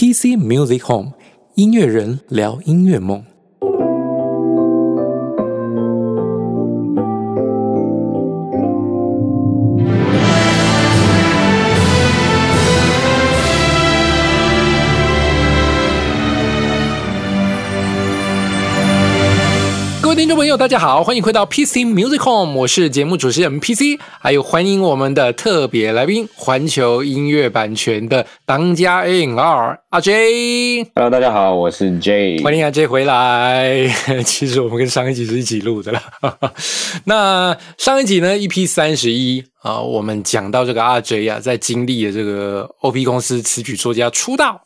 PC Music Home 音乐人聊音乐梦。众朋友，大家好，欢迎回到 PC Music Home，我是节目主持人 PC，还有欢迎我们的特别来宾，环球音乐版权的当家 A&R 阿 J。Hello，大家好，我是 J。欢迎阿 J 回来。其实我们跟上一集是一起录的啦。那上一集呢，EP 三十一啊，我们讲到这个阿 J 啊，在经历了这个 OP 公司词曲作家出道，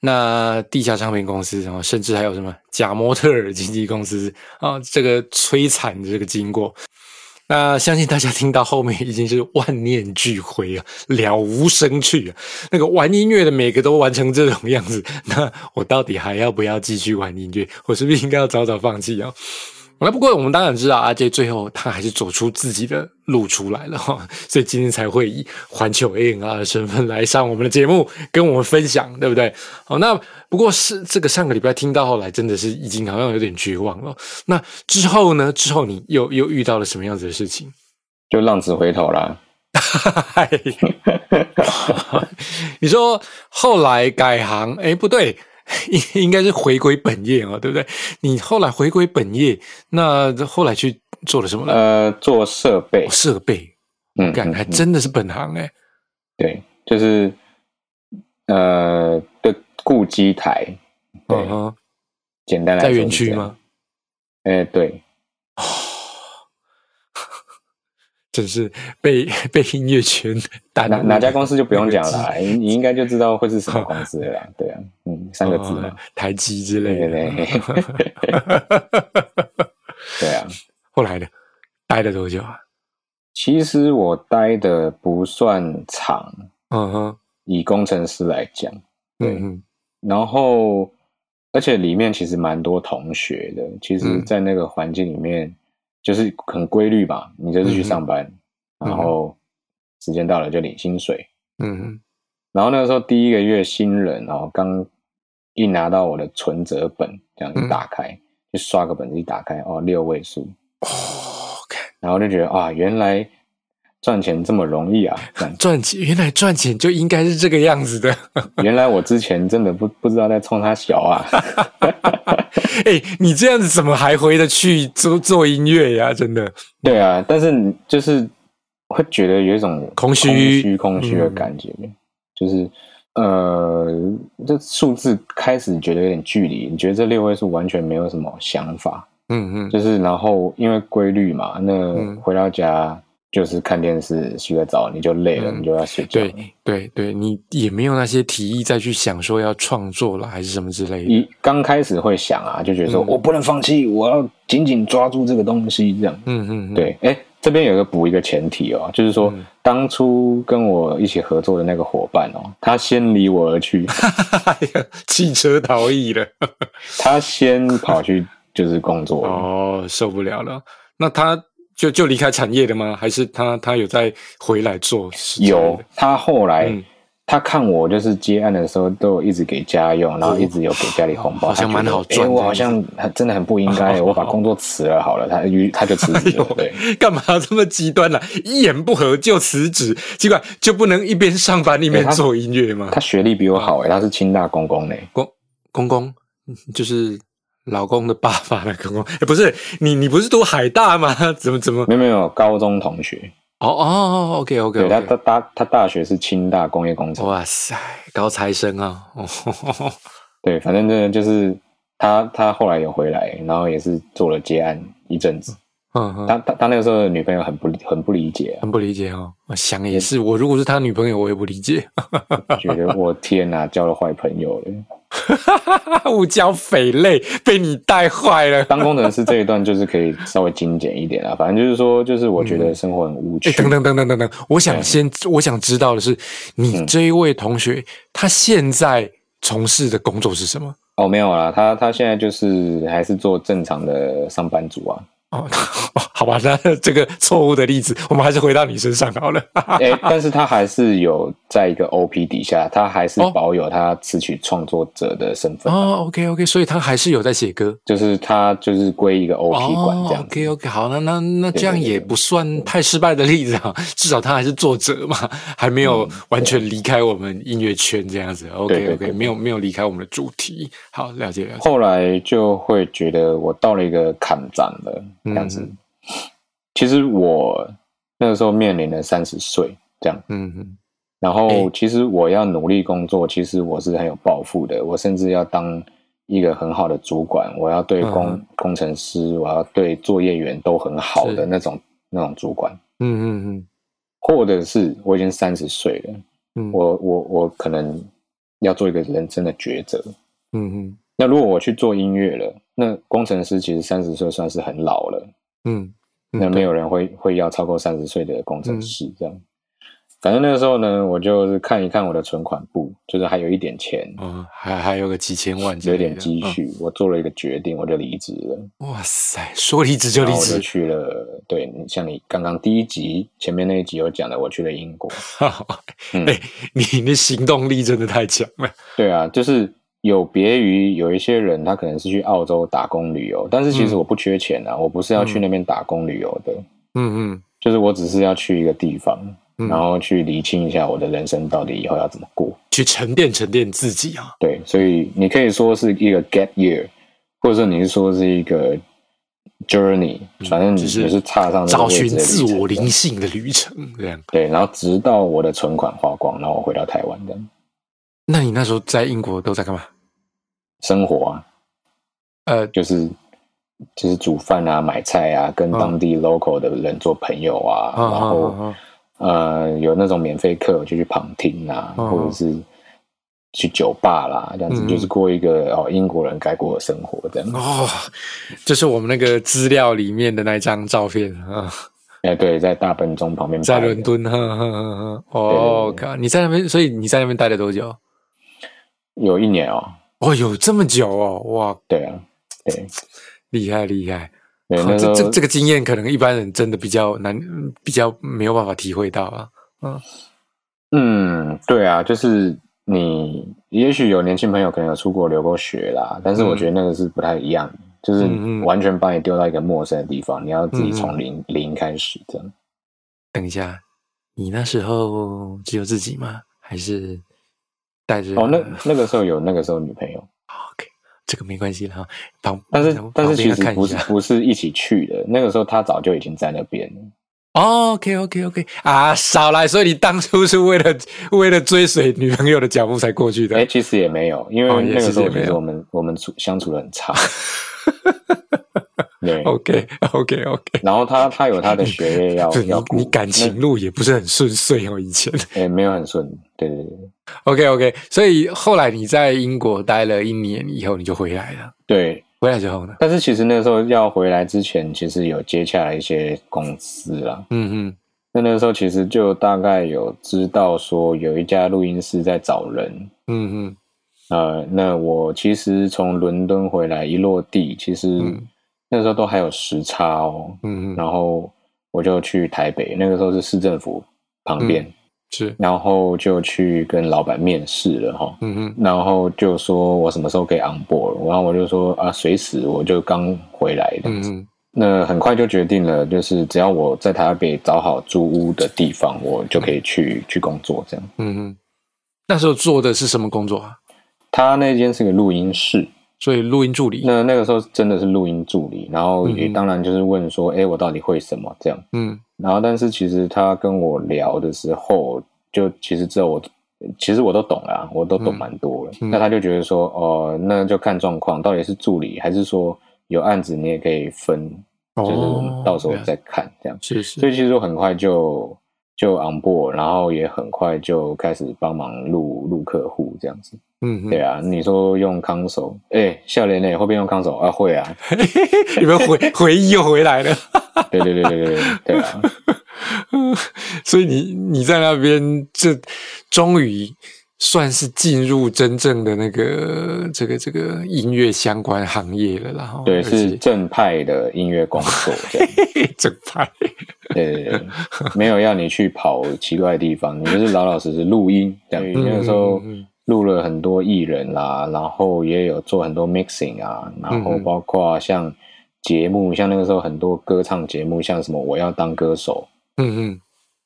那地下唱片公司，然后甚至还有什么假模特儿经纪公司 啊，这个摧残的这个经过。那相信大家听到后面已经是万念俱灰啊，了无生趣啊。那个玩音乐的每个都玩成这种样子，那我到底还要不要继续玩音乐？我是不是应该要早早放弃啊？那不过我们当然知道，阿 J 最后他还是走出自己的路出来了哈，所以今天才会以环球 A&R 的身份来上我们的节目，跟我们分享，对不对？好，那不过是这个上个礼拜听到后来，真的是已经好像有点绝望了。那之后呢？之后你又又遇到了什么样子的事情？就浪子回头啦。嗨，你说后来改行？哎，不对，应应该是回归本业哦，对不对？你后来回归本业，那后来去做了什么呢？呃，做设备，设备，嗯，干，还嗯真的是本行哎。对，就是呃的顾机台，对，嗯哼，简单来说在园区吗？？哎，对，真是被 被音乐圈打哪哪家公司就不用讲了啦，你你应该就知道会是什么公司了啦。对啊，嗯，三个字嘛哦，台积之对类对的。对，对啊。后来呢？待了多久啊？其实我待的不算长，嗯哼，以工程师来讲，对嗯，然后，而且里面其实蛮多同学的。其实，嗯在那个环境里面，就是很规律吧。你就是去上班，嗯然后时间到了就领薪水。嗯哼，然后那个时候第一个月新人哦，刚一拿到我的存折本，这样打开，就刷个本子一打开，哦，六位数，哦，看然后就觉得啊，原来赚钱这么容易啊！赚钱，原来赚钱就应该是这个样子的。原来我之前真的不不知道在冲他小啊。哎、你这样子怎么还回得去做做音乐呀？真的，对啊，但是你就是会觉得有一种空虚空虚、空虚的嗯感觉，就是呃，这数字开始觉得有点距离，你觉得这六位数完全没有什么想法，嗯嗯，就是然后因为规律嘛，那嗯回到家就是看电视、洗个澡，你就累了，嗯你就要睡觉了。对对对，你也没有那些提议再去想说要创作了，还是什么之类的。一刚开始会想啊，就觉得说、嗯我不能放弃，我要紧紧抓住这个东西，这样。嗯嗯，嗯，对，哎，这边有一个补一个前提哦，就是说、嗯当初跟我一起合作的那个伙伴哦，他先离我而去，哎呀，汽车逃逸了。他先跑去就是工作。哦，受不了了。那他就就离开产业的吗？还是他他有在回来做？有他后来、嗯他看我就是接案的时候都有一直给家用，然后一直有给家里红包，好像蛮好赚我好像很真的很不应该，我把工作辞了好了，他于他就辞职了。对，干嘛这么极端呢、一言不合就辞职，奇怪就不能一边上班一边做音乐吗？他学历比我好诶，他是清大公公呢。公公公就是老公的爸爸的公公，欸、不是你你不是读海大吗？怎么怎么？没有没有，高中同学，哦哦，OK OK 对他他大他大学是清大工业工程。哇塞，高材生啊！哦，对，反正呢就是他，他后来有回来，然后也是做了接案一阵子。嗯嗯，他他他那个时候的女朋友很不很不理解、啊，很不理解哦。我想也是，我如果是他女朋友，我也不理解。觉得我天哪、交了坏朋友了。误交匪类，被你带坏了。当工程师这一段就是可以稍微精简一点啊，反正就是说，就是我觉得生活很无趣。哎，等等等等等等，我想先，我想知道的是，你这一位同学，他现在从事的工作是什么？哦，没有啦，他他现在就是还是做正常的上班族啊。哦，好吧，那这个错误的例子，我们还是回到你身上好了。哎，但是他还是有在一个 OP 底下，他还是保有他词曲创作者的身份。哦，OK OK，所以他还是有在写歌，就是他就是归一个 OP 管这样。OK OK，好，那那那这样也不算太失败的例子啊，至少他还是作者嘛，还没有完全离开我们音乐圈这样子。OK OK，没有没有离开我们的主题。好，了解了解。后来就会觉得我到了一个坎站了。这样子，其实我那个时候面临了三十岁这样，嗯嗯，然后其实我要努力工作，其实我是很有抱负的，我甚至要当一个很好的主管，我要对工工程师，我要对作业员都很好的那种那种主管，嗯嗯嗯，或者是我已经三十岁了，嗯，我我我可能要做一个人生的抉择，嗯嗯。那如果我去做音乐了，那工程师其实三十岁算是很老了，嗯，那没有人会会要超过三十岁的工程师这样。反正那个时候呢，我就是看一看我的存款簿，就是还有一点钱，嗯，还还有个几千万，有点积蓄。我做了一个决定，我就离职了。哇塞，说离职就离职，去了。对，像你刚刚第一集前面那一集有讲的，我去了英国。哎，你的行动力真的太强了。对啊，就是。有别于有一些人，他可能是去澳洲打工旅游，但是其实我不缺钱啊，我不是要去那边打工旅游的，嗯嗯，就是我只是要去一个地方，然后去理清一下我的人生到底以后要怎么过，去沉淀沉淀自己啊。对，所以你可以说是一个 get year，或者说你是说是一个 journey，反正只是踏上找寻自我灵性的旅程这样。对，然后直到我的存款花光，然后我回到台湾这样。那你那时候在英国都在干嘛？生活啊，呃，就是就是煮饭啊，买菜啊，跟当地 local 的人做朋友啊，然后呃，有那种免费课就去旁听啊，或者是去酒吧啦，这样子就是过一个哦英国人该过的生活这样。哦，就是我们那个资料里面的那张照片啊。哎，对，在大本钟旁边，在伦敦，呵呵呵呵。哦，靠，你在那边，所以你在那边待了多久？有一年哦。哦，有这么久哦，哇！对啊，对，厉害厉害。这这这个经验，可能一般人真的比较难，比较没有办法体会到啊。嗯嗯，对啊，就是你也许有年轻朋友可能有出国留过学啦，但是我觉得那个是不太一样，就是完全把你丢到一个陌生的地方，你要自己从零零开始这样。等一下，你那时候只有自己吗？还是？哦，那那个时候有那个时候女朋友，OK，这个没关系哈。但是但是其实不是不是一起去的，那个时候他早就已经在那边了。OK OK OK 啊，少来，所以你当初是为了为了追随女朋友的脚步才过去的？哎，其实也没有，因为那个时候其实我们我们处相处的很差。对，OK OK OK。然后他他有他的学业要要你感情路也不是很顺遂哦，以前哎没有很顺，对对对。OK OK，所以后来你在英国待了一年以后，你就回来了。对，回来之后呢？但是其实那个时候要回来之前，其实有接洽一些公司啦。嗯嗯。那那个时候其实就大概有知道说有一家录音室在找人。嗯嗯。呃，那我其实从伦敦回来一落地，其实。那时候都还有时差哦，嗯嗯，然后我就去台北，那个时候是市政府旁边，是，然后就去跟老板面试了哈，嗯嗯，然后就说我什么时候可以 on board，然后我就说啊，随时，我就刚回来的，嗯嗯，那很快就决定了，就是只要我在台北找好租屋的地方，我就可以去去工作这样，嗯嗯，那时候做的是什么工作啊？他那间是个录音室。所以录音助理，那那个时候真的是录音助理，然后也当然就是问说，哎，我到底会什么这样？嗯，然后但是其实他跟我聊的时候，就其实知道我，其实我都懂了，我都懂蛮多了。那他就觉得说，哦，那就看状况，到底是助理还是说有案子你也可以分，就是到时候再看这样。是是。所以其实我很快就就 on board，然后也很快就开始帮忙录录客户这样子。嗯，对啊，你说用康手，哎，笑脸呢？会不会用康手啊？会啊，你们回回忆又回来了。对对对对对对啊！所以你你在那边，这终于算是进入真正的那个这个这个音乐相关行业了啦。对，是正派的音乐工作，正派。对，没有要你去跑奇怪的地方，你就是老老实实录音。这样，那个时候录了很多艺人啦，然后也有做很多 mixing 啊，然后包括像节目，像那个时候很多歌唱节目，像什么我要当歌手，嗯嗯。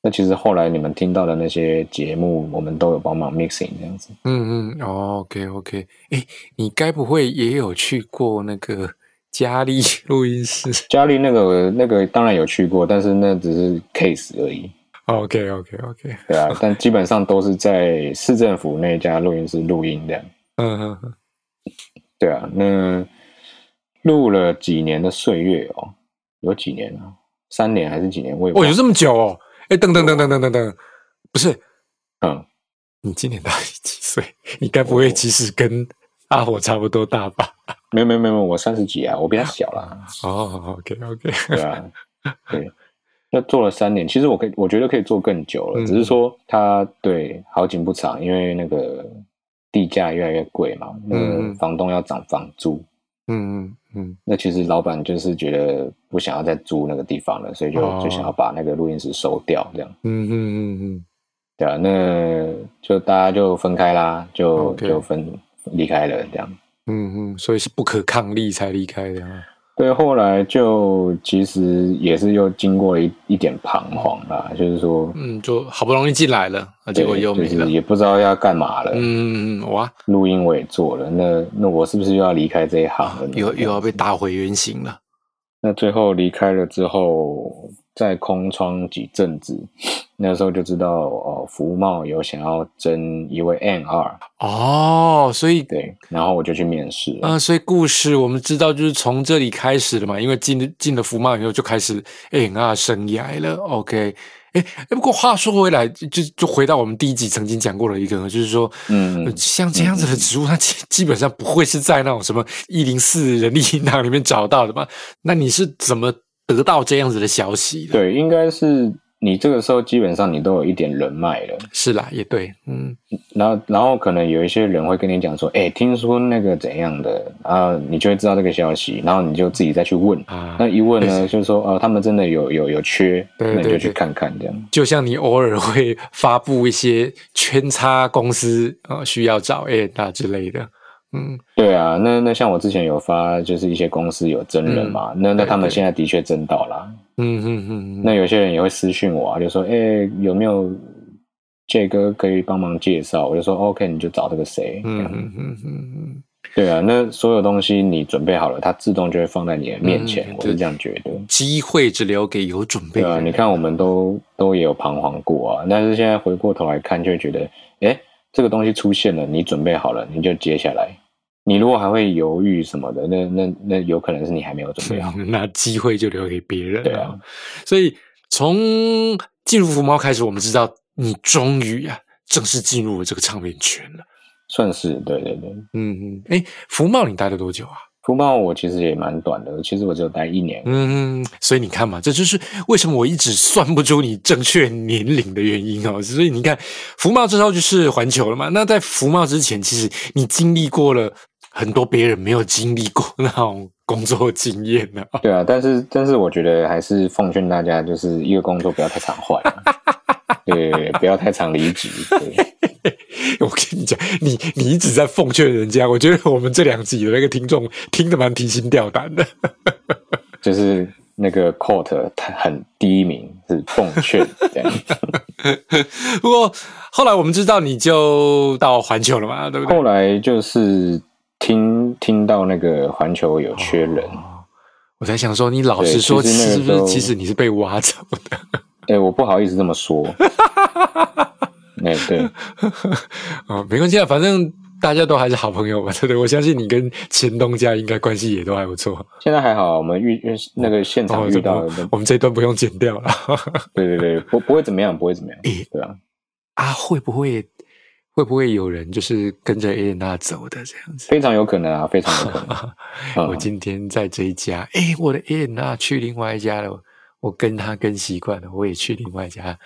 那其实后来你们听到的那些节目，我们都有帮忙 mixing 这样子。嗯嗯，OK OK，哎，你该不会也有去过那个嘉利录音室？嘉利那个那个当然有去过，但是那只是 case 而已。OK OK OK，对啊，但基本上都是在市政府那家录音室录音这样。嗯嗯嗯，对啊，那录了几年的岁月哦，有几年啊？三年还是几年？我哦，有这么久哦。哎，等等等等等等等，不是，嗯，你今年大几岁？你该不会其实跟阿火差不多大吧？没有没有没有，我三十几啊，我比他小啦。哦，OK OK，对啊，对，那做了三年，其实我可以，我觉得可以做更久了，只是说他对好景不长，因为那个地价越来越贵嘛，那个房东要涨房租。嗯嗯嗯，那其实老板就是觉得不想要再租那个地方了，所以就就想要把那个录音室收掉，这样。嗯嗯嗯嗯，对啊，那就大家就分开啦，就就分离开了这样。嗯嗯，所以是不可抗力才离开的。对，后来就其实也是又经过一一点彷徨啦，就是说，嗯，就好不容易进来了，结果又没了，也不知道要干嘛了。嗯嗯嗯，哇，录音我也做了，那那我是不是又要离开这一行了？又又要被打回原形了？那最后离开了之后。在空窗几阵子，那时候就知道哦，福茂有想要争一位 N 二哦，所以对，然后我就去面试啊。所以故事我们知道就是从这里开始的嘛，因为进进了福茂以后就开始 N 二生涯了。OK，哎哎，不过话说回来，就就回到我们第一集曾经讲过的一个，就是说，嗯，像这样子的植物，它基基本上不会是在那种什么一零四人力银行里面找到的嘛？那你是怎么？得到这样子的消息的，对，应该是你这个时候基本上你都有一点人脉了，是啦，也对，嗯，然后然后可能有一些人会跟你讲说，哎，听说那个怎样的啊，你就会知道这个消息，然后你就自己再去问，啊，那一问呢，就是说，哦，他们真的有有有缺，那你就去看看这样，就像你偶尔会发布一些圈差公司啊，需要找 A 大之类的。嗯，对啊，那那像我之前有发，就是一些公司有真人嘛，那那他们现在的确真到了，嗯嗯嗯，那有些人也会私讯我啊，就说，哎，有没有这哥可以帮忙介绍？我就说，OK，你就找这个谁，嗯嗯嗯嗯，对啊，那所有东西你准备好了，它自动就会放在你的面前，我是这样觉得，机会只留给有准备。对啊，你看我们都都也有彷徨过啊，但是现在回过头来看，就会觉得，哎，这个东西出现了，你准备好了，你就接下来。你如果还会犹豫什么的，那那那有可能是你还没有准备好，那机会就留给别人了。所以从进入福猫开始，我们知道你终于啊正式进入了这个唱片圈了，算是对对对，嗯嗯。哎，福茂你待了多久啊？福茂我其实也蛮短的，其实我只有待一年。嗯嗯。所以你看嘛，这就是为什么我一直算不出你正确年龄的原因哦。所以你看，福茂之后就是环球了嘛。那在福茂之前，其实你经历过了。很多别人没有经历过那种工作经验呢。对啊，但是但是我觉得还是奉劝大家，就是一个工作不要太常换，对，不要太常离职。我跟你讲，你你一直在奉劝人家，我觉得我们这两集的那个听众听得蛮提心吊胆的。就是那个 quote 很第一名是奉劝这样。不过后来我们知道你就到环球了嘛，对不对？后来就是。听听到那个环球有缺人，我在想说，你老实说，是不是其实你是被挖走的？哎，我不好意思这么说。哎，对，哦，没关系啊，反正大家都还是好朋友嘛，对不对？我相信你跟前东家应该关系也都还不错。现在还好，我们遇遇那个现场遇到，我们这段不用剪掉了。对对对，不不会怎么样，不会怎么样。对啊，啊，会不会？会不会有人就是跟着 A 娜走的这样子？非常有可能啊，非常有可能。我今天在这一家，哎，我的 A 娜去另外一家了，我跟他跟习惯了，我也去另外一家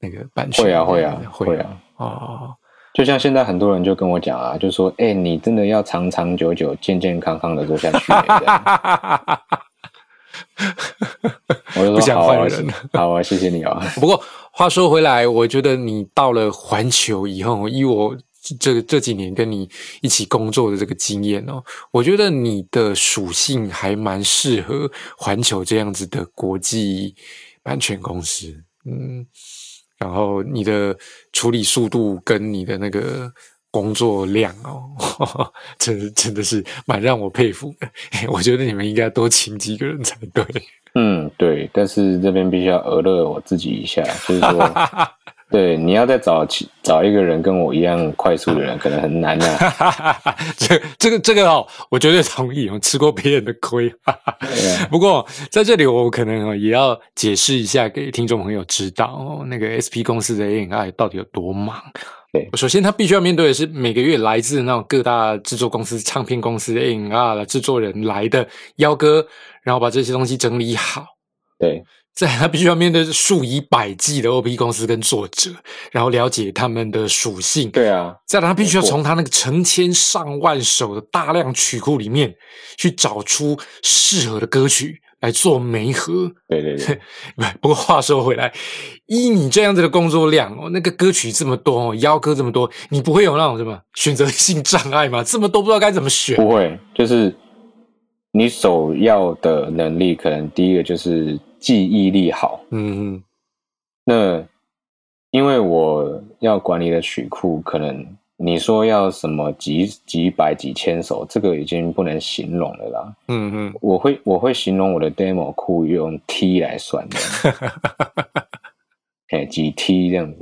那个版权。会啊，会啊，会啊。哦，就像现在很多人就跟我讲啊，就说：“哎，你真的要长长久久、健健康康的做下去。”我就说：“好啊，好啊，谢谢你啊。”不过话说回来，我觉得你到了环球以后，以我这这几年跟你一起工作的这个经验哦，我觉得你的属性还蛮适合环球这样子的国际版权公司。嗯。然后你的处理速度跟你的那个工作量哦，真真的是蛮让我佩服的。我觉得你们应该多请几个人才对。嗯，对。但是这边必须要娱乐我自己一下，就是说。对，你要再找找一个人跟我一样快速的人，可能很难啊。这、这个、这个哦，我绝对同意。我吃过别人的亏。不过在这里，我可能也要解释一下给听众朋友知道哦，那个 SP 公司的 AI 到底有多忙。对，首先他必须要面对的是每个月来自那种各大制作公司、唱片公司 AI 的制作人来的邀歌，然后把这些东西整理好。对。在他必须要面对数以百计的 OP 公司跟作者，然后了解他们的属性。对啊，再他必须要从他那个成千上万首的大量曲库里面去找出适合的歌曲来做媒合。对对 对，不过话说回来，依你这样子的工作量哦，那个歌曲这么多哦，邀歌这么多，你不会有那种什么选择性障碍吗？这么多不知道该怎么选？不会，就是你首要的能力，可能第一个就是。记忆力好，嗯嗯，那因为我要管理的曲库，可能你说要什么几几百几千首，这个已经不能形容了啦，嗯嗯，我会我会形容我的 demo 库用 T 来算的，哎，几 T 这样子。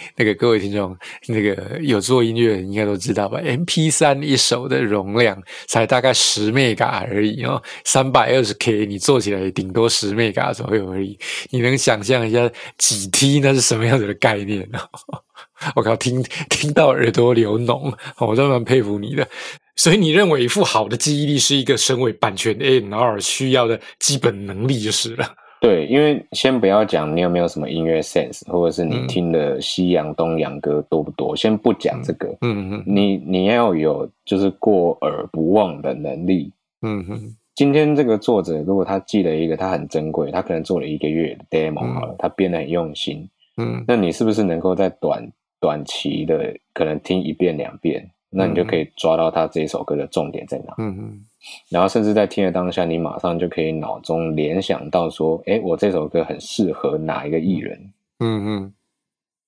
那个各位听众，那个有做音乐应该都知道吧？M P 三一首的容量才大概十 mm 而已哦，三百二十 K 你做起来顶多十 mm 左右而已。你能想象一下几 T 那是什么样子的概念呢？我靠，听听到耳朵流脓，我真蛮佩服你的。所以你认为一副好的记忆力是一个身为版权 A N R 需要的基本能力就是了。对，因为先不要讲你有没有什么音乐 sense，或者是你听的西洋、东洋歌多不多，先不讲这个。嗯嗯，你你要有就是过耳不忘的能力。嗯哼，今天这个作者如果他记了一个他很珍贵，他可能做了一个月的 demo 好了，他编的很用心。嗯，那你是不是能够在短短期的可能听一遍两遍，那你就可以抓到他这一首歌的重点在哪？嗯嗯。然后甚至在听的当下，你马上就可以脑中联想到说：“哎，我这首歌很适合哪一个艺人？”嗯嗯。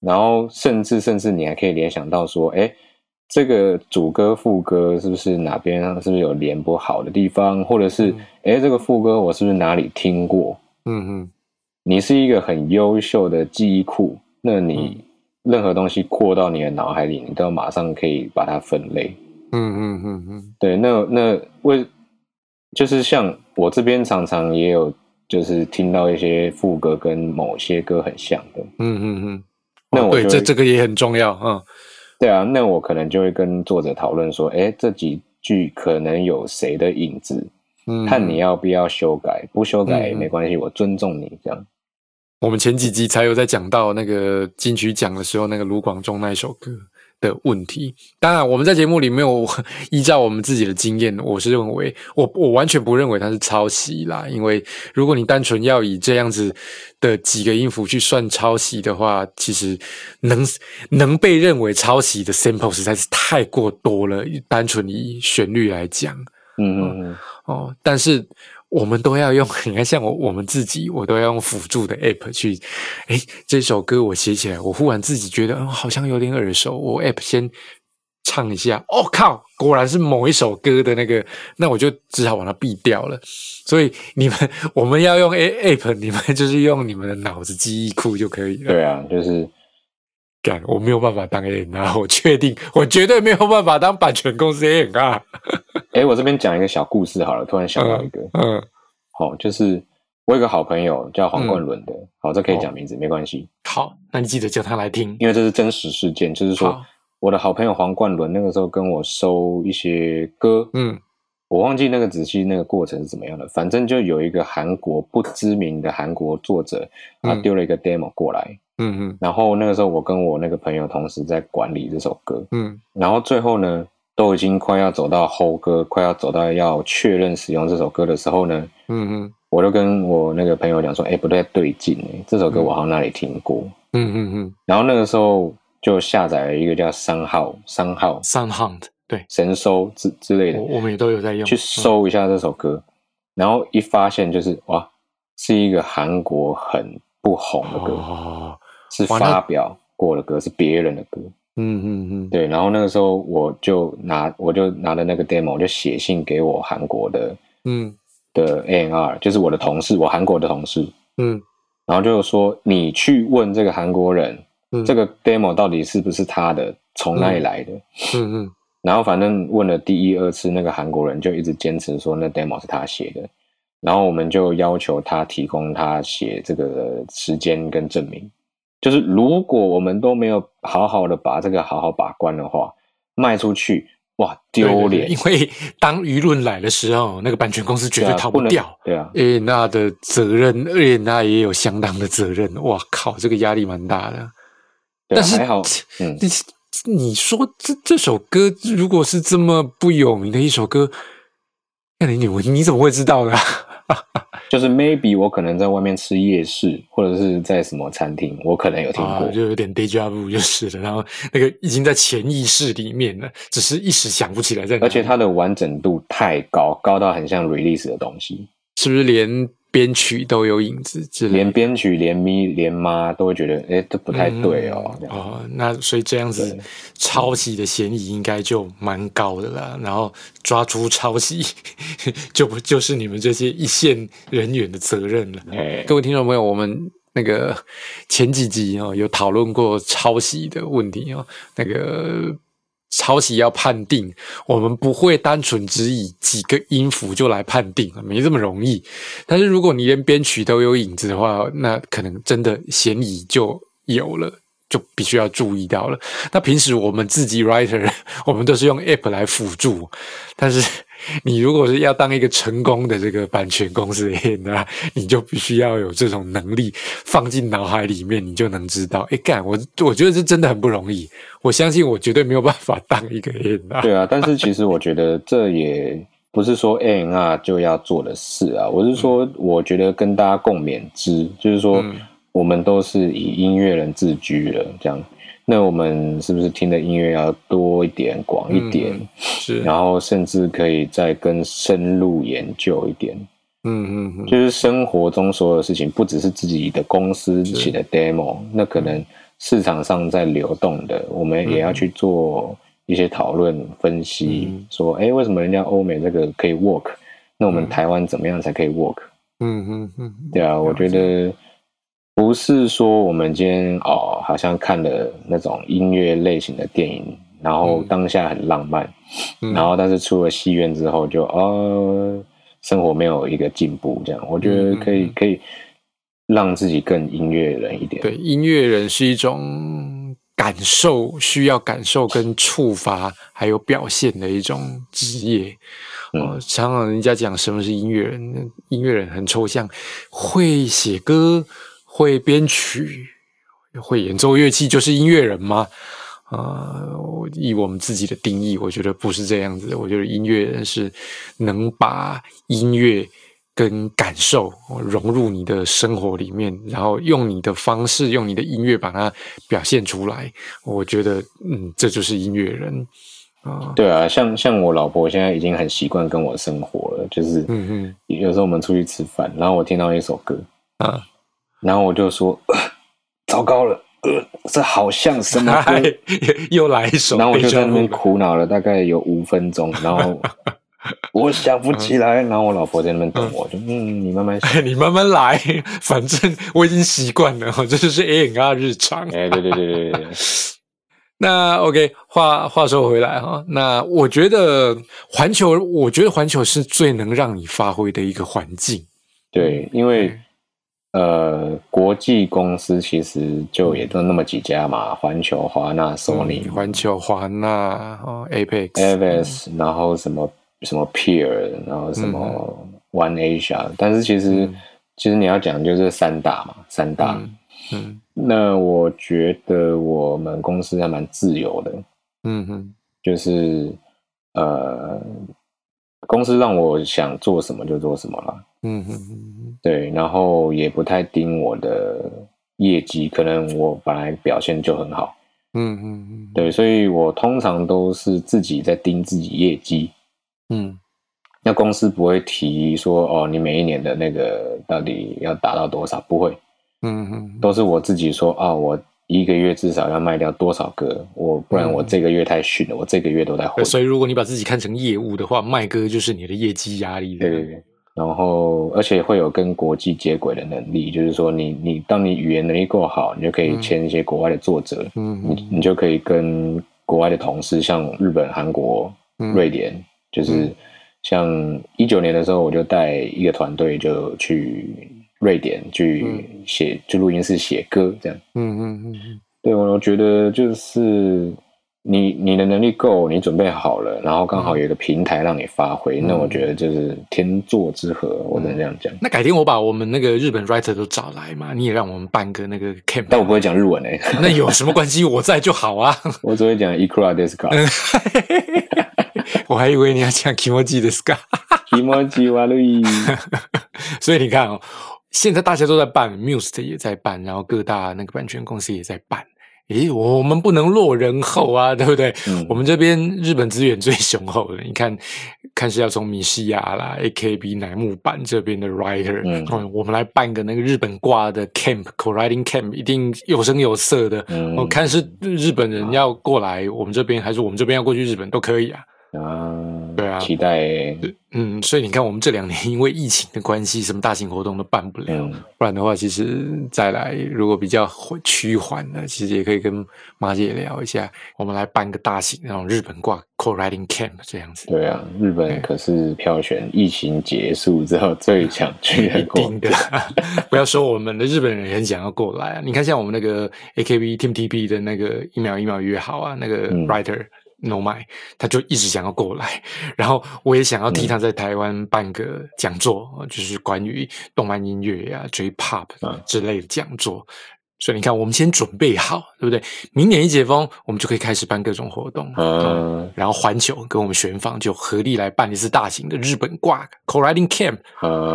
然后甚至甚至你还可以联想到说：“哎，这个主歌副歌是不是哪边是不是有连不好的地方？或者是哎，这个副歌我是不是哪里听过？”嗯嗯。你是一个很优秀的记忆库，那你任何东西过到你的脑海里，你都马上可以把它分类。嗯嗯嗯嗯，对，那那为就是像我这边常常也有，就是听到一些副歌跟某些歌很像的。嗯嗯嗯，那我对这这个也很重要嗯，对啊，那我可能就会跟作者讨论说，哎，这几句可能有谁的影子？嗯，看你要不要修改，不修改也没关系，我尊重你这样。我们前几集才有在讲到那个金曲奖的时候，那个卢广仲那一首歌。的问题，当然我们在节目里没有 依照我们自己的经验，我是认为我我完全不认为它是抄袭啦，因为如果你单纯要以这样子的几个音符去算抄袭的话，其实能能被认为抄袭的 sample 实在是太过多了，单纯以旋律来讲，嗯嗯嗯。哦，但是。我们都要用，你看，像我我们自己，我都要用辅助的 app 去。哎，这首歌我写起来，我忽然自己觉得，嗯，好像有点耳熟。我 app 先唱一下，哦靠，果然是某一首歌的那个，那我就只好把它毙掉了。所以你们我们要用 a app，你们 就是用你们的脑子记忆库就可以了。对啊，就是干，我没有办法当 A N R，我确定，我绝对没有办法当版权公司 A N R。哎，我这边讲一个小故事好了，突然想到一个，嗯，好，就是我有个好朋友叫黄冠伦的，好，这可以讲名字没关系。好，那你记得叫他来听，因为这是真实事件，就是说我的好朋友黄冠伦那个时候跟我收一些歌，嗯，我忘记那个仔细那个过程是怎么样的，反正就有一个韩国不知名的韩国作者，他丢了一个 demo 过来，嗯嗯，然后那个时候我跟我那个朋友同时在管理这首歌，嗯，然后最后呢，都已经快要走到后歌，快要走到要确认使用这首歌的时候呢，嗯嗯，我就跟我那个朋友讲说，哎，不太对劲哎，这首歌我好像哪里听过，嗯嗯嗯，然后那个时候就下载了一个叫三号三号。三 hunt。对，神搜之之类的，我们也都有在用。去搜一下这首歌，然后一发现就是哇，是一个韩国很不红的歌，是发表过的歌，是别人的歌。嗯嗯嗯，对。然后那个时候我就拿，我就拿了那个 demo，我就写信给我韩国的，嗯，的 A N R，就是我的同事，我韩国的同事。嗯，然后就说你去问这个韩国人，嗯这个 demo 到底是不是他的，从哪里来的？嗯嗯。然后反正问了第一二次，那个韩国人就一直坚持说那 demo 是他写的，然后我们就要求他提供他写这个时间跟证明。就是如果我们都没有好好的把这个好好把关的话，卖出去哇丢脸！因为当舆论来的时候，那个版权公司绝对逃不掉。对啊，诶，那的责任，诶，那也有相当的责任。哇靠，这个压力蛮大的。但是还好，嗯。你说这这首歌如果是这么不有名的一首歌，那你你你怎么会知道呢？就是 maybe 我可能在外面吃夜市，或者是在什么餐厅，我可能有听过，就有点 deja vu 就是了。然后那个已经在潜意识里面了，只是一时想不起来在哪。而且它的完整度太高，高到很像 release 的东西，是不是连？编曲都有影子，连编曲、连咪、连妈都会觉得，哎，这不太对哦。哦，那所以这样子抄袭的嫌疑应该就蛮高的了。然后抓出抄袭，就不就是你们这些一线人员的责任了。各位听众朋友，我们那个前几集哦有讨论过抄袭的问题哦，那个。抄袭要判定，我们不会单纯只以几个音符就来判定没这么容易。但是如果你连编曲都有影子的话，那可能真的嫌疑就有了。就必须要注意到了。那平时我们自己 writer，我们都是用 app 来辅助。但是 你如果是要当一个成功的这个版权公司的那 你就必须要有这种能力放进脑海里面，你就能知道。哎，干我我觉得这真的很不容易。我相信我绝对没有办法当一个 A N 对啊，但是其实我觉得这也不是说 A N R 就要做的事啊。我是说，我觉得跟大家共勉之，就是说。我们都是以音乐人自居了，这样，那我们是不是听的音乐要多一点、广一点？是，然后甚至可以再更深入研究一点。嗯嗯嗯，就是生活中所有事情，不只是自己的公司写的 demo，那可能市场上在流动的，我们也要去做一些讨论、分析，说，哎，为什么人家欧美这个可以 work？那我们台湾怎么样才可以 work？嗯嗯嗯，对啊，我觉得。不是说我们今天哦，好像看了那种音乐类型的电影，然后当下很浪漫，然后但是出了戏院之后就哦，生活没有一个进步，这样我觉得可以可以让自己更音乐人一点。对，音乐人是一种感受，需要感受跟触发，还有表现的一种职业。哦，常常人家讲什么是音乐人，音乐人很抽象，会写歌。会编曲、会演奏乐器就是音乐人吗？啊，以我们自己的定义，我觉得不是这样子。我觉得音乐人是能把音乐跟感受融入你的生活里面，然后用你的方式，用你的音乐把它表现出来。我觉得，嗯，这就是音乐人啊。对啊，像像我老婆现在已经很习惯跟我生活了，就是嗯嗯，有时候我们出去吃饭，然后我听到一首歌啊。然后我就说，糟糕了，呃，这好像什么歌？又来一首。然后我就在那边苦恼了，大概有五分钟。然后 我想不起来。然后我老婆在那边等我，就嗯，你慢慢想，你慢慢来，反正我已经习惯了。这就是 A N R 日常。哎，对对对对对。那 OK，话话说回来哈，那我觉得环球，我觉得环球是最能让你发挥的一个环境。对，因为。呃，国际公司其实就也都那么几家嘛，环球、华纳、索尼、环球、华纳、哦，Apex、a v s 然后什么什么 Peer，然后什么 One Asia，但是其实其实你要讲就是三大嘛，三大。嗯，那我觉得我们公司还蛮自由的。嗯哼，就是呃，公司让我想做什么就做什么了。嗯哼哼，对，然后也不太盯我的业绩，可能我本来表现就很好。嗯嗯嗯，对，所以我通常都是自己在盯自己业绩。嗯，那公司不会提说哦，你每一年的那个到底要达到多少？不会。嗯嗯，都是我自己说啊，我一个月至少要卖掉多少个，我不然我这个月太逊了，我这个月都在混。所以如果你把自己看成业务的话，卖歌就是你的业绩压力。对对对。然后，而且会有跟国际接轨的能力，就是说，你你当你语言能力够好，你就可以签一些国外的作者，嗯，你你就可以跟国外的同事，像日本、韩国、瑞典，就是像一九年的时候，我就带一个团队就去瑞典去写，就录音室写歌这样，嗯嗯嗯，对我我觉得就是。你你的能力够，你准备好了，然后刚好有一个平台让你发挥，那我觉得就是天作之合，我能这样讲。那改天我把我们那个日本 writer 都找来嘛，你也让我们办个那个 camp。但我不会讲日文诶，那有什么关系？我在就好啊。我只会讲 ikura deska。我还以为你要讲 kimoji deska。kimoji w a 所以你看哦，现在大家都在办，Muse 也在办，然后各大那个版权公司也在办。诶，我们不能落人后啊，对不对？我们这边日本资源最雄厚的，你看，看是要从米西亚啦、AKB 乃木坂这边的 writer，嗯，我们来办个那个日本挂的 camp，co-writing camp，一定有声有色的。我看是日本人要过来我们这边，还是我们这边要过去日本都可以啊。啊，对啊，期待。嗯，所以你看，我们这两年因为疫情的关系，什么大型活动都办不了。不然的话，其实再来，如果比较趋缓的，其实也可以跟马姐聊一下，我们来办个大型那种日本挂 co-writing camp 这样子。对啊，日本可是票选疫情结束之后最想去的国家。不要说我们的日本人很想要过来啊，你看像我们那个 AKB Team TP 的那个一秒一秒约好啊，那个 writer。No my，他就一直想要过来，然后我也想要替他在台湾办个讲座，就是关于动漫音乐呀、J Pop 之类的讲座。所以你看，我们先准备好，对不对？明年一解封，我们就可以开始办各种活动。嗯，然后环球跟我们玄方就合力来办一次大型的日本挂 co-writing camp，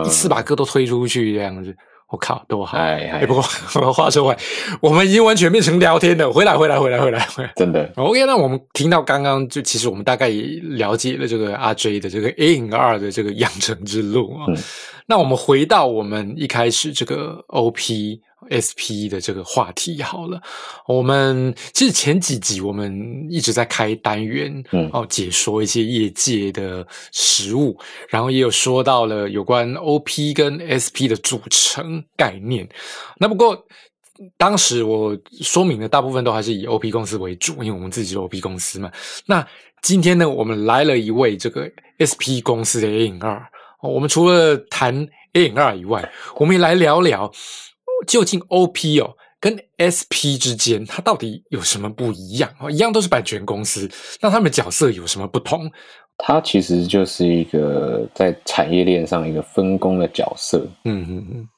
一次把歌都推出去这样子。我靠，多好！哎，不过 话说回来，我们已经完全变成聊天的。回来，回来，回来，回来，回来！真的。OK，那我们听到刚刚就，其实我们大概也了解了这个阿 J 的这个 A 影二的这个养成之路啊。那我们回到我们一开始这个 OP。SP 的这个话题好了，我们其实前几集我们一直在开单元，嗯，哦，解说一些业界的实物，然后也有说到了有关 OP 跟 SP 的组成概念。那不过当时我说明的大部分都还是以 OP 公司为主，因为我们自己是 OP 公司嘛。那今天呢，我们来了一位这个 SP 公司的 A 影二，我们除了谈 A 影二以外，我们也来聊聊。究竟 OP 哦跟 SP 之间，它到底有什么不一样哦？一样都是版权公司，那他们角色有什么不同？它其实就是一个在产业链上一个分工的角色。嗯嗯嗯，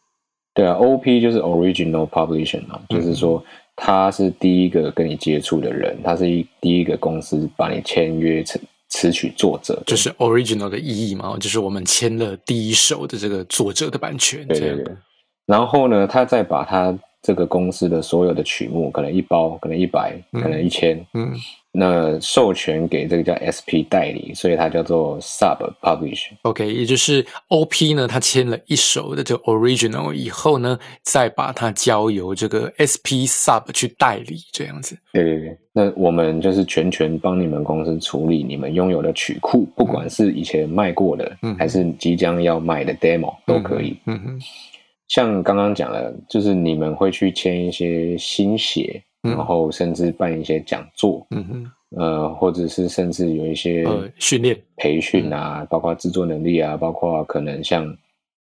对啊，OP 就是 Original Publishing 嘛，就是说他是第一个跟你接触的人，他是一第一个公司把你签约成词曲作者，就是 Original 的意义嘛，就是我们签了第一手的这个作者的版权，对对对。然后呢，他再把他这个公司的所有的曲目，可能一包，可能一百，可能一千，嗯，那授权给这个叫 SP 代理，所以它叫做 Sub Publish。OK，也就是 OP 呢，他签了一手的这个 Original 以后呢，再把它交由这个 SP Sub 去代理，这样子。对对对，那我们就是全权帮你们公司处理你们拥有的曲库，不管是以前卖过的，还是即将要卖的 Demo 都可以。嗯哼。像刚刚讲的，就是你们会去签一些新鞋，然后甚至办一些讲座，嗯哼，呃，或者是甚至有一些训练。培训啊，包括制作能力啊，包括可能像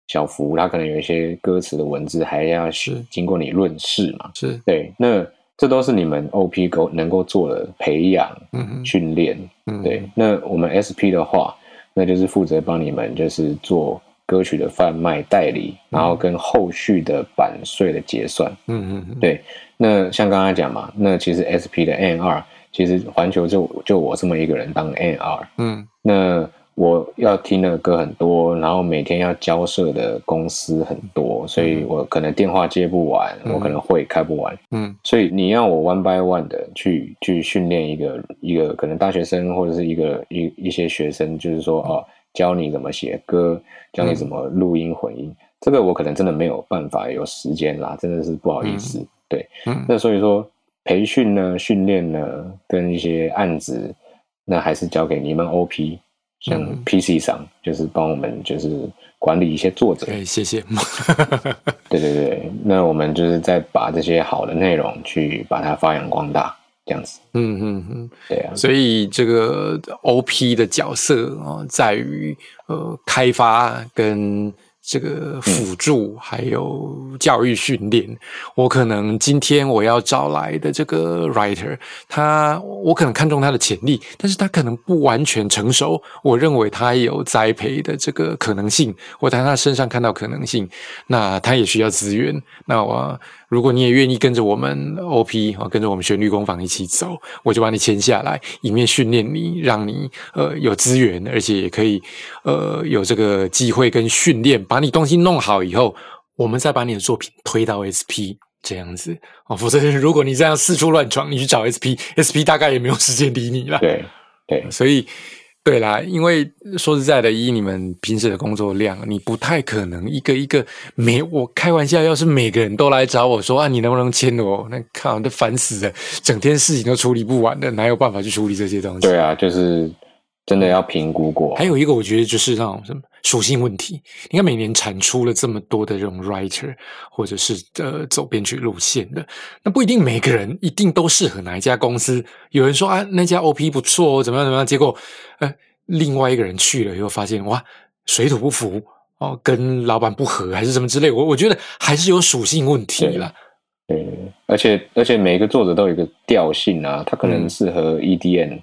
小福，他可能有一些歌词的文字还要是。经过你论事嘛，是。对，那这都是你们 OP 够能够做的培养、嗯训练，对。那我们 SP 的话。那就是负责帮你们就是做歌曲的贩卖代理，然后跟后续的版税的结算。嗯嗯，对。那像刚才讲嘛，那其实 SP 的 NR，其实环球就就我这么一个人当 NR。嗯，那。我要听的歌很多，然后每天要交涉的公司很多，所以我可能电话接不完，我可能会开不完。嗯，所以你要我 one by one 的去去训练一个一个可能大学生或者是一个一一些学生，就是说哦，教你怎么写歌，教你怎么录音混音，这个我可能真的没有办法有时间啦，真的是不好意思。对，那所以说培训呢、训练呢，跟一些案子，那还是交给你们 OP。像 PC 上就是帮我们就是管理一些作者，哎，谢谢。对对对，那我们就是再把这些好的内容去把它发扬光大，这样子。嗯嗯嗯，对啊。所以这个 OP 的角色啊，在于呃开发跟。这个辅助还有教育训练，我可能今天我要找来的这个 writer，他我可能看中他的潜力，但是他可能不完全成熟。我认为他有栽培的这个可能性，我在他身上看到可能性，那他也需要资源。那我。如果你也愿意跟着我们 OP 啊，跟着我们旋律工坊一起走，我就把你签下来，一面训练你，让你呃有资源，而且也可以呃有这个机会跟训练，把你东西弄好以后，我们再把你的作品推到 SP 这样子哦。否则，如果你这样四处乱闯，你去找 SP，SP 大概也没有时间理你了。对对，所以。对啦，因为说实在的，以你们平时的工作量，你不太可能一个一个每我开玩笑，要是每个人都来找我说啊，你能不能签我？那靠，都烦死了，整天事情都处理不完的，哪有办法去处理这些东西？对啊，就是。真的要评估过。还有一个，我觉得就是那种什么属性问题。你看，每年产出了这么多的这种 writer，或者是呃走编剧路线的，那不一定每个人一定都适合哪一家公司。有人说啊，那家 OP 不错哦，怎么样怎么样？结果呃，另外一个人去了以后，发现哇，水土不服哦，跟老板不合，还是什么之类。我我觉得还是有属性问题了。对，而且而且每一个作者都有一个调性啊，他可能适合 EDM。嗯，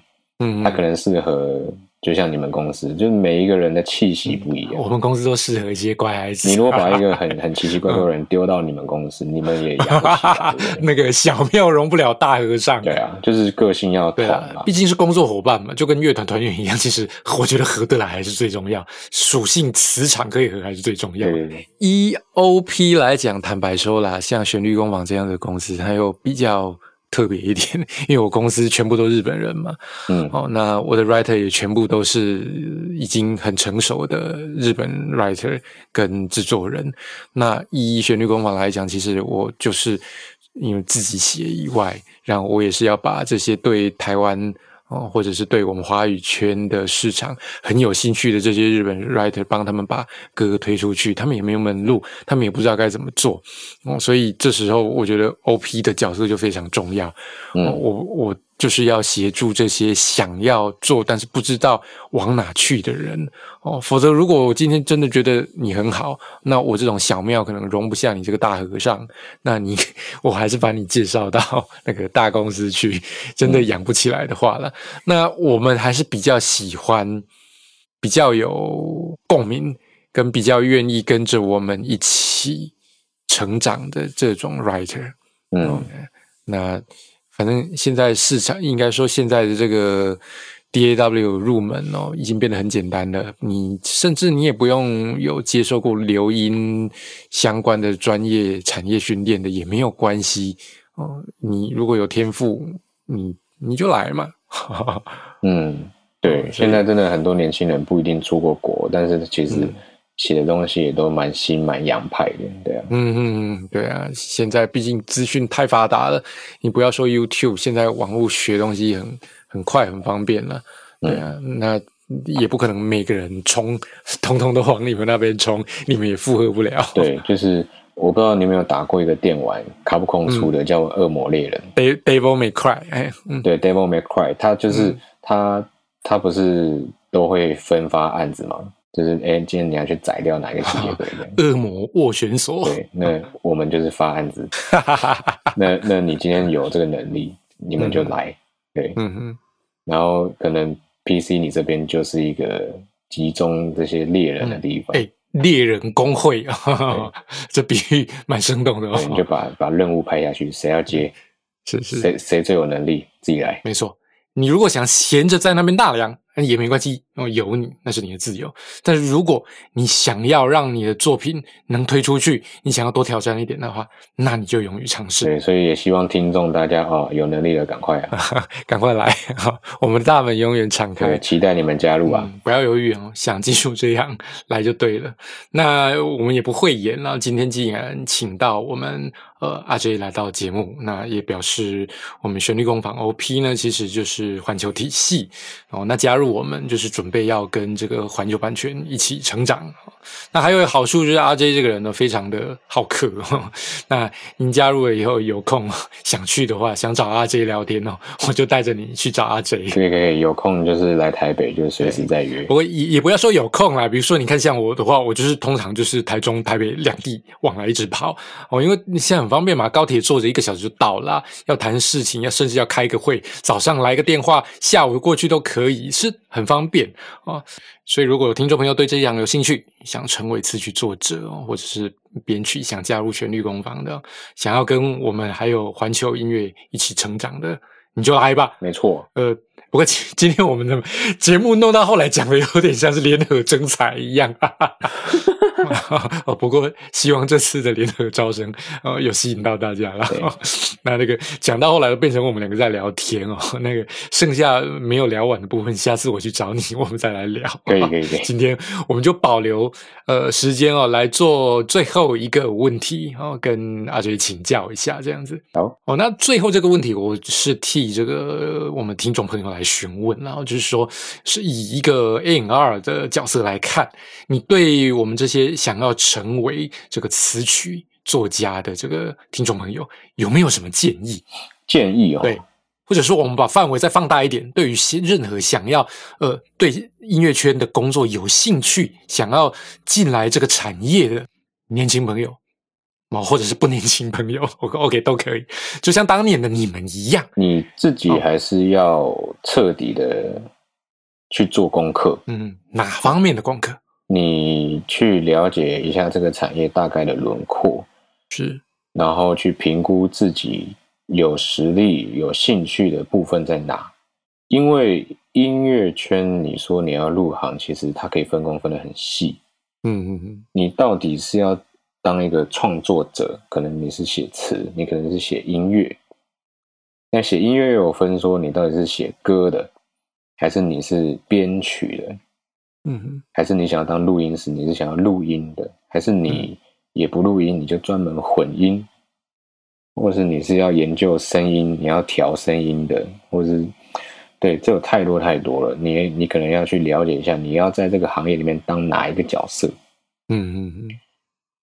他可能适合，就像你们公司，就是每一个人的气息不一样。我们公司都适合一些乖孩子。你如果把一个很 很奇奇怪怪的人丢到你们公司，你们也养不起。那个小庙容不了大和尚。对啊，就是个性要对啊，毕竟是工作伙伴嘛，就跟乐团团员一样。其实我觉得合得来还是最重要，属性磁场可以合还是最重要。E O P 来讲，坦白说啦，像旋律工坊这样的公司，它有比较。特别一点，因为我公司全部都日本人嘛，嗯，哦，那我的 writer 也全部都是已经很成熟的日本 writer 跟制作人。那以旋律工坊来讲，其实我就是因为自己写以外，然后我也是要把这些对台湾。哦，或者是对我们华语圈的市场很有兴趣的这些日本 writer，帮他们把歌推出去，他们也没有门路，他们也不知道该怎么做，哦，所以这时候我觉得 OP 的角色就非常重要。嗯，我我。就是要协助这些想要做但是不知道往哪去的人哦，否则如果我今天真的觉得你很好，那我这种小庙可能容不下你这个大和尚，那你我还是把你介绍到那个大公司去，真的养不起来的话了。那我们还是比较喜欢比较有共鸣跟比较愿意跟着我们一起成长的这种 writer，嗯，那。反正现在市场应该说现在的这个 D A W 入门哦，已经变得很简单了。你甚至你也不用有接受过留音相关的专业产业训练的也没有关系哦。你如果有天赋，你你就来嘛。嗯，对，现在真的很多年轻人不一定出过国，但是其实。写的东西也都蛮新蛮洋派的，对啊，嗯嗯嗯，对啊，现在毕竟资讯太发达了，你不要说 YouTube，现在网络学东西很很快很方便了，对啊，那也不可能每个人冲，通通都往你们那边冲，你们也负荷不了。对，就是我不知道你有没有打过一个电玩，卡布空出的叫《恶魔猎人》，Devil May Cry，哎，对，Devil May Cry，他就是他他不是都会分发案子吗？就是哎，今天你要去宰掉哪个吸血鬼？恶魔斡旋所。对，那我们就是发案子。那那你今天有这个能力，你们就来。对，嗯哼。然后可能 PC 你这边就是一个集中这些猎人的地方。哎，猎人工会，这比喻蛮生动的哦。你就把把任务派下去，谁要接，是是，谁谁最有能力，自己来。没错，你如果想闲着在那边纳凉。也没关系，哦，有你那是你的自由。但是如果你想要让你的作品能推出去，你想要多挑战一点的话，那你就勇于尝试。对，所以也希望听众大家哦，有能力的赶快啊，赶快来，我们的大门永远敞开，期待你们加入啊！不要犹豫哦，想技术这样来就对了。那我们也不会演了。今天既然请到我们。呃，阿 J 来到节目，那也表示我们旋律工坊 OP 呢，其实就是环球体系哦。那加入我们就是准备要跟这个环球版权一起成长。那还有个好处就是阿 J 这个人呢，非常的好客。那您加入了以后，有空想去的话，想找阿 J 聊天哦，我就带着你去找阿 J。可以可以，有空就是来台北，就随时再约。不过也也不要说有空啦，比如说你看像我的话，我就是通常就是台中、台北两地往来一直跑哦，因为你现在很方便嘛，高铁坐着一个小时就到啦。要谈事情，要甚至要开个会，早上来个电话，下午过去都可以，是很方便啊。所以，如果有听众朋友对这样有兴趣，想成为词曲作者或者是编曲，想加入旋律工坊的，想要跟我们还有环球音乐一起成长的，你就来吧。没错，呃。不过今 今天我们的节目弄到后来讲的有点像是联合征才一样，哦，不过希望这次的联合招生哦有吸引到大家了。那那个讲到后来变成我们两个在聊天哦，那个剩下没有聊完的部分，下次我去找你，我们再来聊。可以可以可以。今天我们就保留呃时间哦来做最后一个问题哦，跟阿杰请教一下这样子。好哦，那最后这个问题我是替这个我们听众朋友来。询问，然后就是说，是以一个 A N R 的角色来看，你对我们这些想要成为这个词曲作家的这个听众朋友，有没有什么建议？建议哦，对，或者说我们把范围再放大一点，对于任何想要呃对音乐圈的工作有兴趣、想要进来这个产业的年轻朋友。哦，或者是不年轻朋友，O OK 都可以，就像当年的你们一样。你自己还是要彻底的去做功课。嗯，哪方面的功课？你去了解一下这个产业大概的轮廓，是，然后去评估自己有实力、有兴趣的部分在哪。因为音乐圈，你说你要入行，其实它可以分工分得很细。嗯嗯嗯，你到底是要？当一个创作者，可能你是写词，你可能是写音乐。那写音乐有分说，你到底是写歌的，还是你是编曲的？嗯，还是你想要当录音师，你是想要录音的，还是你也不录音，你就专门混音，或是你是要研究声音，你要调声音的，或是对，这有太多太多了。你你可能要去了解一下，你要在这个行业里面当哪一个角色？嗯嗯嗯。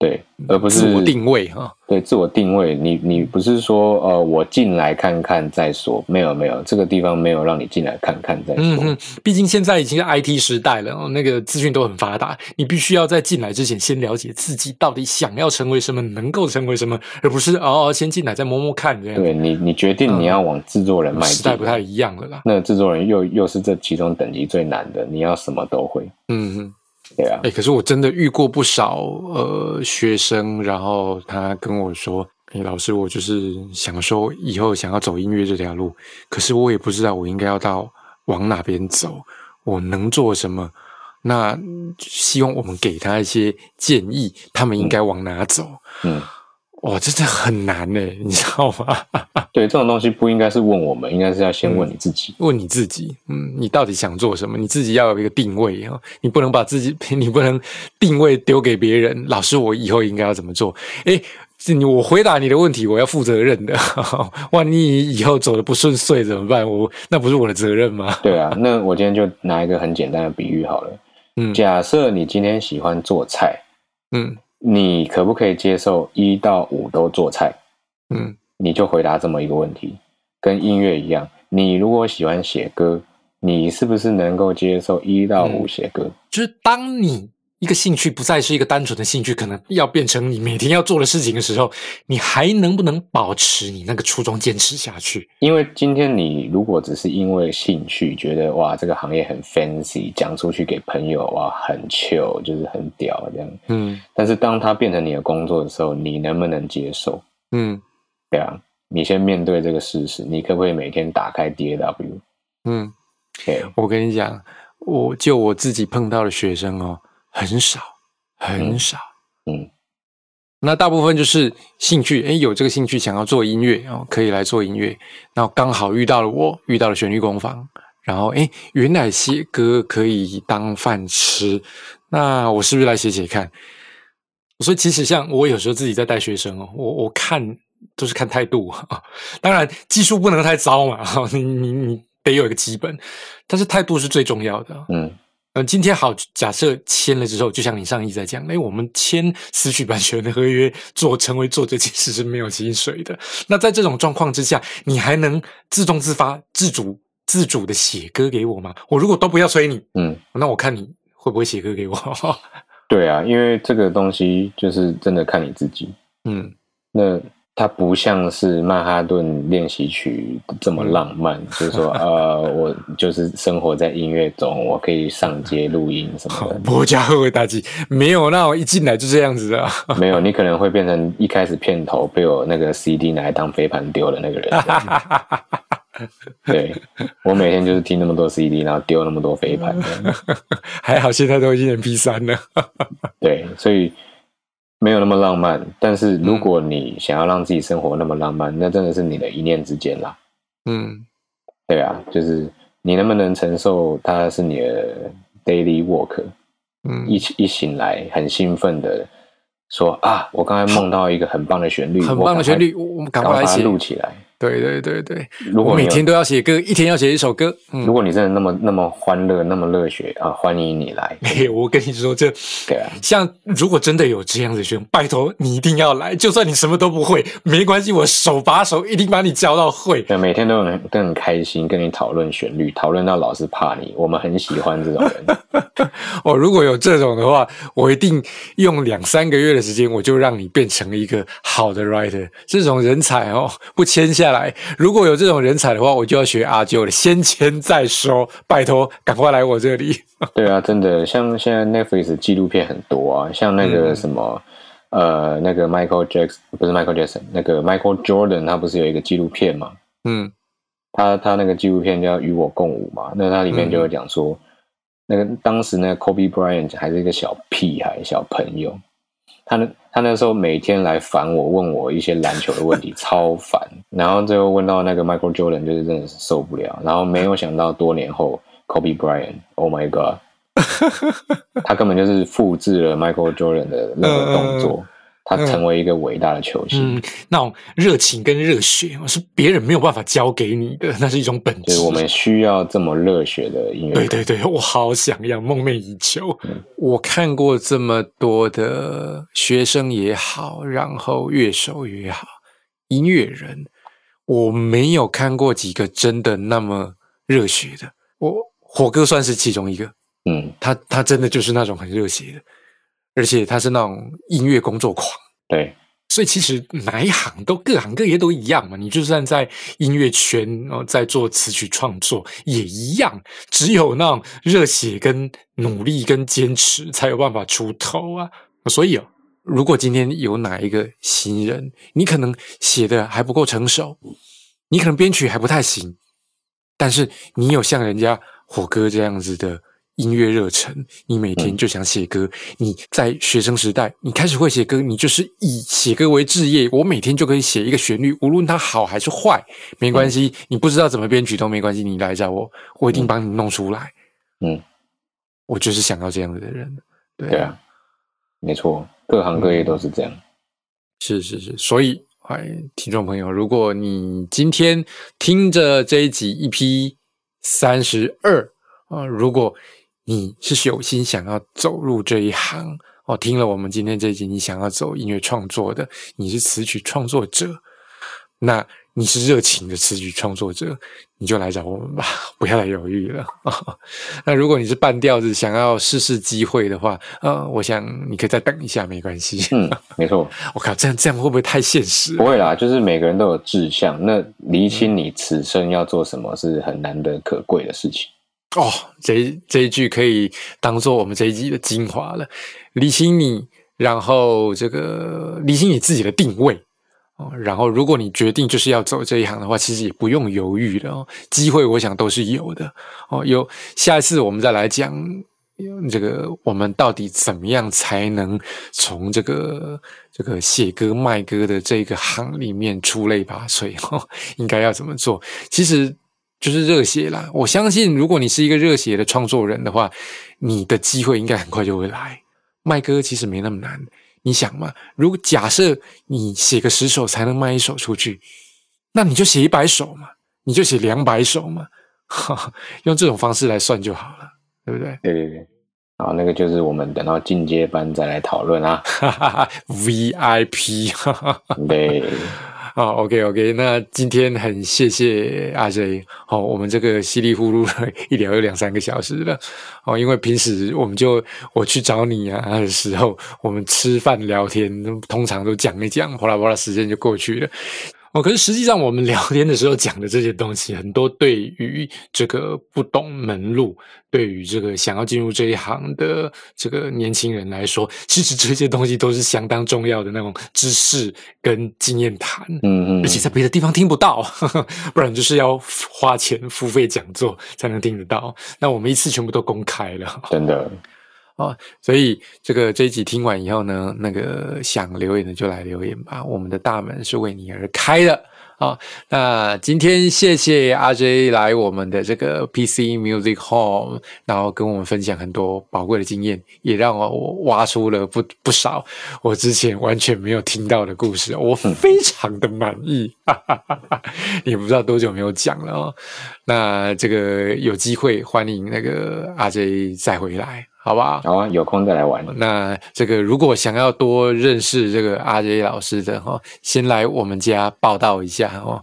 对，而不是自我定位哈。对，自我定位，你你不是说呃，我进来看看再说，没有没有，这个地方没有让你进来看看再说。嗯嗯，毕竟现在已经是 IT 时代了，那个资讯都很发达，你必须要在进来之前先了解自己到底想要成为什么，能够成为什么，而不是哦先进来再摸摸看这样。对你，你决定你要往制作人迈进，时代不太一样了啦。那制作人又又是这其中等级最难的，你要什么都会。嗯嗯。对啊，哎，可是我真的遇过不少呃学生，然后他跟我说：“哎，老师，我就是想说以后想要走音乐这条路，可是我也不知道我应该要到往哪边走，我能做什么？那希望我们给他一些建议，他们应该往哪走？”嗯。哇，这的很难呢，你知道吗？对，这种东西不应该是问我们，应该是要先问你自己。问你自己，嗯，你到底想做什么？你自己要有一个定位啊！你不能把自己，你不能定位丢给别人。老师，我以后应该要怎么做？哎，你我回答你的问题，我要负责任的。万一以后走的不顺遂怎么办？我那不是我的责任吗？对啊，那我今天就拿一个很简单的比喻好了。嗯，假设你今天喜欢做菜，嗯。你可不可以接受一到五都做菜？嗯，你就回答这么一个问题，跟音乐一样。你如果喜欢写歌，你是不是能够接受一到五写歌？就是当你一个兴趣不再是一个单纯的兴趣，可能要变成你每天要做的事情的时候，你还能不能保持你那个初衷坚持下去？因为今天你如果只是因为兴趣觉得哇这个行业很 fancy，讲出去给朋友哇很 chill，就是很屌这样，嗯，但是当它变成你的工作的时候，你能不能接受？嗯，对啊，你先面对这个事实，你可不可以每天打开 DAW？嗯，对，我跟你讲，我就我自己碰到的学生哦。很少，很少，嗯，那大部分就是兴趣，哎，有这个兴趣想要做音乐，然后可以来做音乐，然后刚好遇到了我，遇到了旋律工坊，然后哎，原来写歌可以当饭吃，那我是不是来写写看？所以其实像我有时候自己在带学生哦，我我看都是看态度啊，当然技术不能太糟嘛，你你你得有一个基本，但是态度是最重要的，嗯。嗯，今天好，假设签了之后，就像你上一在讲，哎，我们签私曲版权的合约，做成为作者其实是没有薪水的。那在这种状况之下，你还能自动自发、自主、自主的写歌给我吗？我如果都不要催你，嗯，那我看你会不会写歌给我？对啊，因为这个东西就是真的看你自己，嗯，那。它不像是曼哈顿练习曲这么浪漫，就是说，呃，我就是生活在音乐中，我可以上街录音什么的。不加后会大忌，没有那我一进来就这样子的。没有，你可能会变成一开始片头被我那个 CD 拿来当飞盘丢的那个人。对，我每天就是听那么多 CD，然后丢那么多飞盘。还好现在都已经 MP 三了。对，所以。没有那么浪漫，但是如果你想要让自己生活那么浪漫，那真的是你的一念之间啦。嗯，对啊，就是你能不能承受它是你的 daily work？嗯，一一醒来很兴奋的说啊，我刚才梦到一个很棒的旋律，很棒的旋律，我们赶快来写录起来。对对对对，如果每天都要写歌，一天要写一首歌。如果你真的那么那么欢乐，那么热血啊，欢迎你来。我跟你说，这对啊，像如果真的有这样的学拜托你一定要来，就算你什么都不会，没关系，我手把手一定把你教到会。对，每天都很都很开心，跟你讨论旋律，讨论到老师怕你，我们很喜欢这种人。哦，如果有这种的话，我一定用两三个月的时间，我就让你变成一个好的 writer，这种人才哦，不签下。来，如果有这种人才的话，我就要学阿舅了，先签再说，拜托，赶快来我这里。对啊，真的，像现在 Netflix 纪录片很多啊，像那个什么，呃，那个 Michael Jackson 不是 Michael Jackson，那个 Michael Jordan，他不是有一个纪录片嘛？嗯，他他那个纪录片叫《与我共舞》嘛，那他里面就有讲说，那个当时那个 Kobe Bryant 还是一个小屁孩、小朋友。他那他那时候每天来烦我，问我一些篮球的问题，超烦。然后最后问到那个 Michael Jordan，就是真的是受不了。然后没有想到多年后，Kobe Bryant，Oh my God，他根本就是复制了 Michael Jordan 的那个动作。他成为一个伟大的球星，那种热情跟热血是别人没有办法教给你的，那是一种本质。我们需要这么热血的音乐。对对对，我好想要，梦寐以求。我看过这么多的学生也好，然后乐手也好，音乐人，我没有看过几个真的那么热血的。我火哥算是其中一个，嗯，他他真的就是那种很热血的。而且他是那种音乐工作狂，对，所以其实哪一行都各行各业都一样嘛。你就算在音乐圈，然后在做词曲创作也一样，只有那种热血跟努力跟坚持才有办法出头啊。所以哦，如果今天有哪一个新人，你可能写的还不够成熟，你可能编曲还不太行，但是你有像人家火哥这样子的。音乐热忱，你每天就想写歌。你在学生时代，你开始会写歌，你就是以写歌为志业。我每天就可以写一个旋律，无论它好还是坏，没关系。你不知道怎么编曲都没关系，你来找我，我一定帮你弄出来。嗯，我就是想要这样子的人。对啊，没错，各行各业都是这样。是是是，所以，哎，听众朋友，如果你今天听着这一集 EP 三十二啊，如果你是有心想要走入这一行哦，听了我们今天这集，你想要走音乐创作的，你是词曲创作者，那你是热情的词曲创作者，你就来找我们吧，不要再犹豫了。那如果你是半吊子，想要试试机会的话，呃，我想你可以再等一下，没关系。嗯，没错。我靠，这样这样会不会太现实？不会啦，就是每个人都有志向，那厘清你此生要做什么是很难得可贵的事情。哦，这这一句可以当做我们这一集的精华了。理清你，然后这个理清你自己的定位哦。然后，如果你决定就是要走这一行的话，其实也不用犹豫了哦。机会，我想都是有的哦。有下一次我们再来讲这个，我们到底怎么样才能从这个这个写歌卖歌的这个行里面出类拔萃？应该要怎么做？其实。就是热血啦！我相信，如果你是一个热血的创作人的话，你的机会应该很快就会来。卖歌其实没那么难，你想嘛？如果假设你写个十首才能卖一首出去，那你就写一百首嘛，你就写两百首嘛，用这种方式来算就好了，对不对？对对对，好，那个就是我们等到进阶班再来讨论啊。VIP，对。好，OK OK，那今天很谢谢阿 J，好，我们这个稀里糊涂一聊有两三个小时了，哦，因为平时我们就我去找你啊的时候，我们吃饭聊天，通常都讲一讲，哗啦哗啦，时间就过去了。哦，可是实际上我们聊天的时候讲的这些东西，很多对于这个不懂门路，对于这个想要进入这一行的这个年轻人来说，其实这些东西都是相当重要的那种知识跟经验谈。嗯嗯，而且在别的地方听不到，不然就是要花钱付费讲座才能听得到。那我们一次全部都公开了，真的。哦，所以这个这一集听完以后呢，那个想留言的就来留言吧，我们的大门是为你而开的啊。那今天谢谢阿 J 来我们的这个 PC Music Home，然后跟我们分享很多宝贵的经验，也让我挖出了不不少我之前完全没有听到的故事，我非常的满意。也不知道多久没有讲了哦。那这个有机会欢迎那个阿 J 再回来。好不好？好啊，有空再来玩。那这个如果想要多认识这个阿杰老师的哈，先来我们家报道一下哦。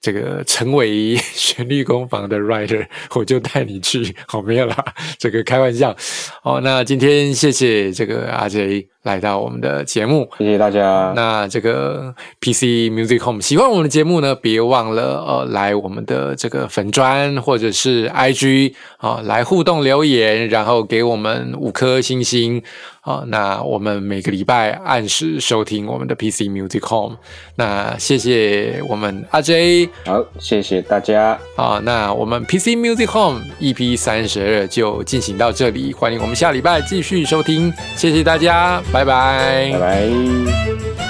这个成为 旋律工坊的 writer，我就带你去。好，没有啦，这个开玩笑。哦，那今天谢谢这个阿 J。来到我们的节目，谢谢大家。那这个 PC Music Home 喜欢我们的节目呢，别忘了呃来我们的这个粉砖或者是 IG 啊来互动留言，然后给我们五颗星星啊。那我们每个礼拜按时收听我们的 PC Music Home。那谢谢我们阿 J，好，谢谢大家。啊，那我们 PC Music Home EP 三十二就进行到这里，欢迎我们下礼拜继续收听，谢谢大家。拜拜，拜拜。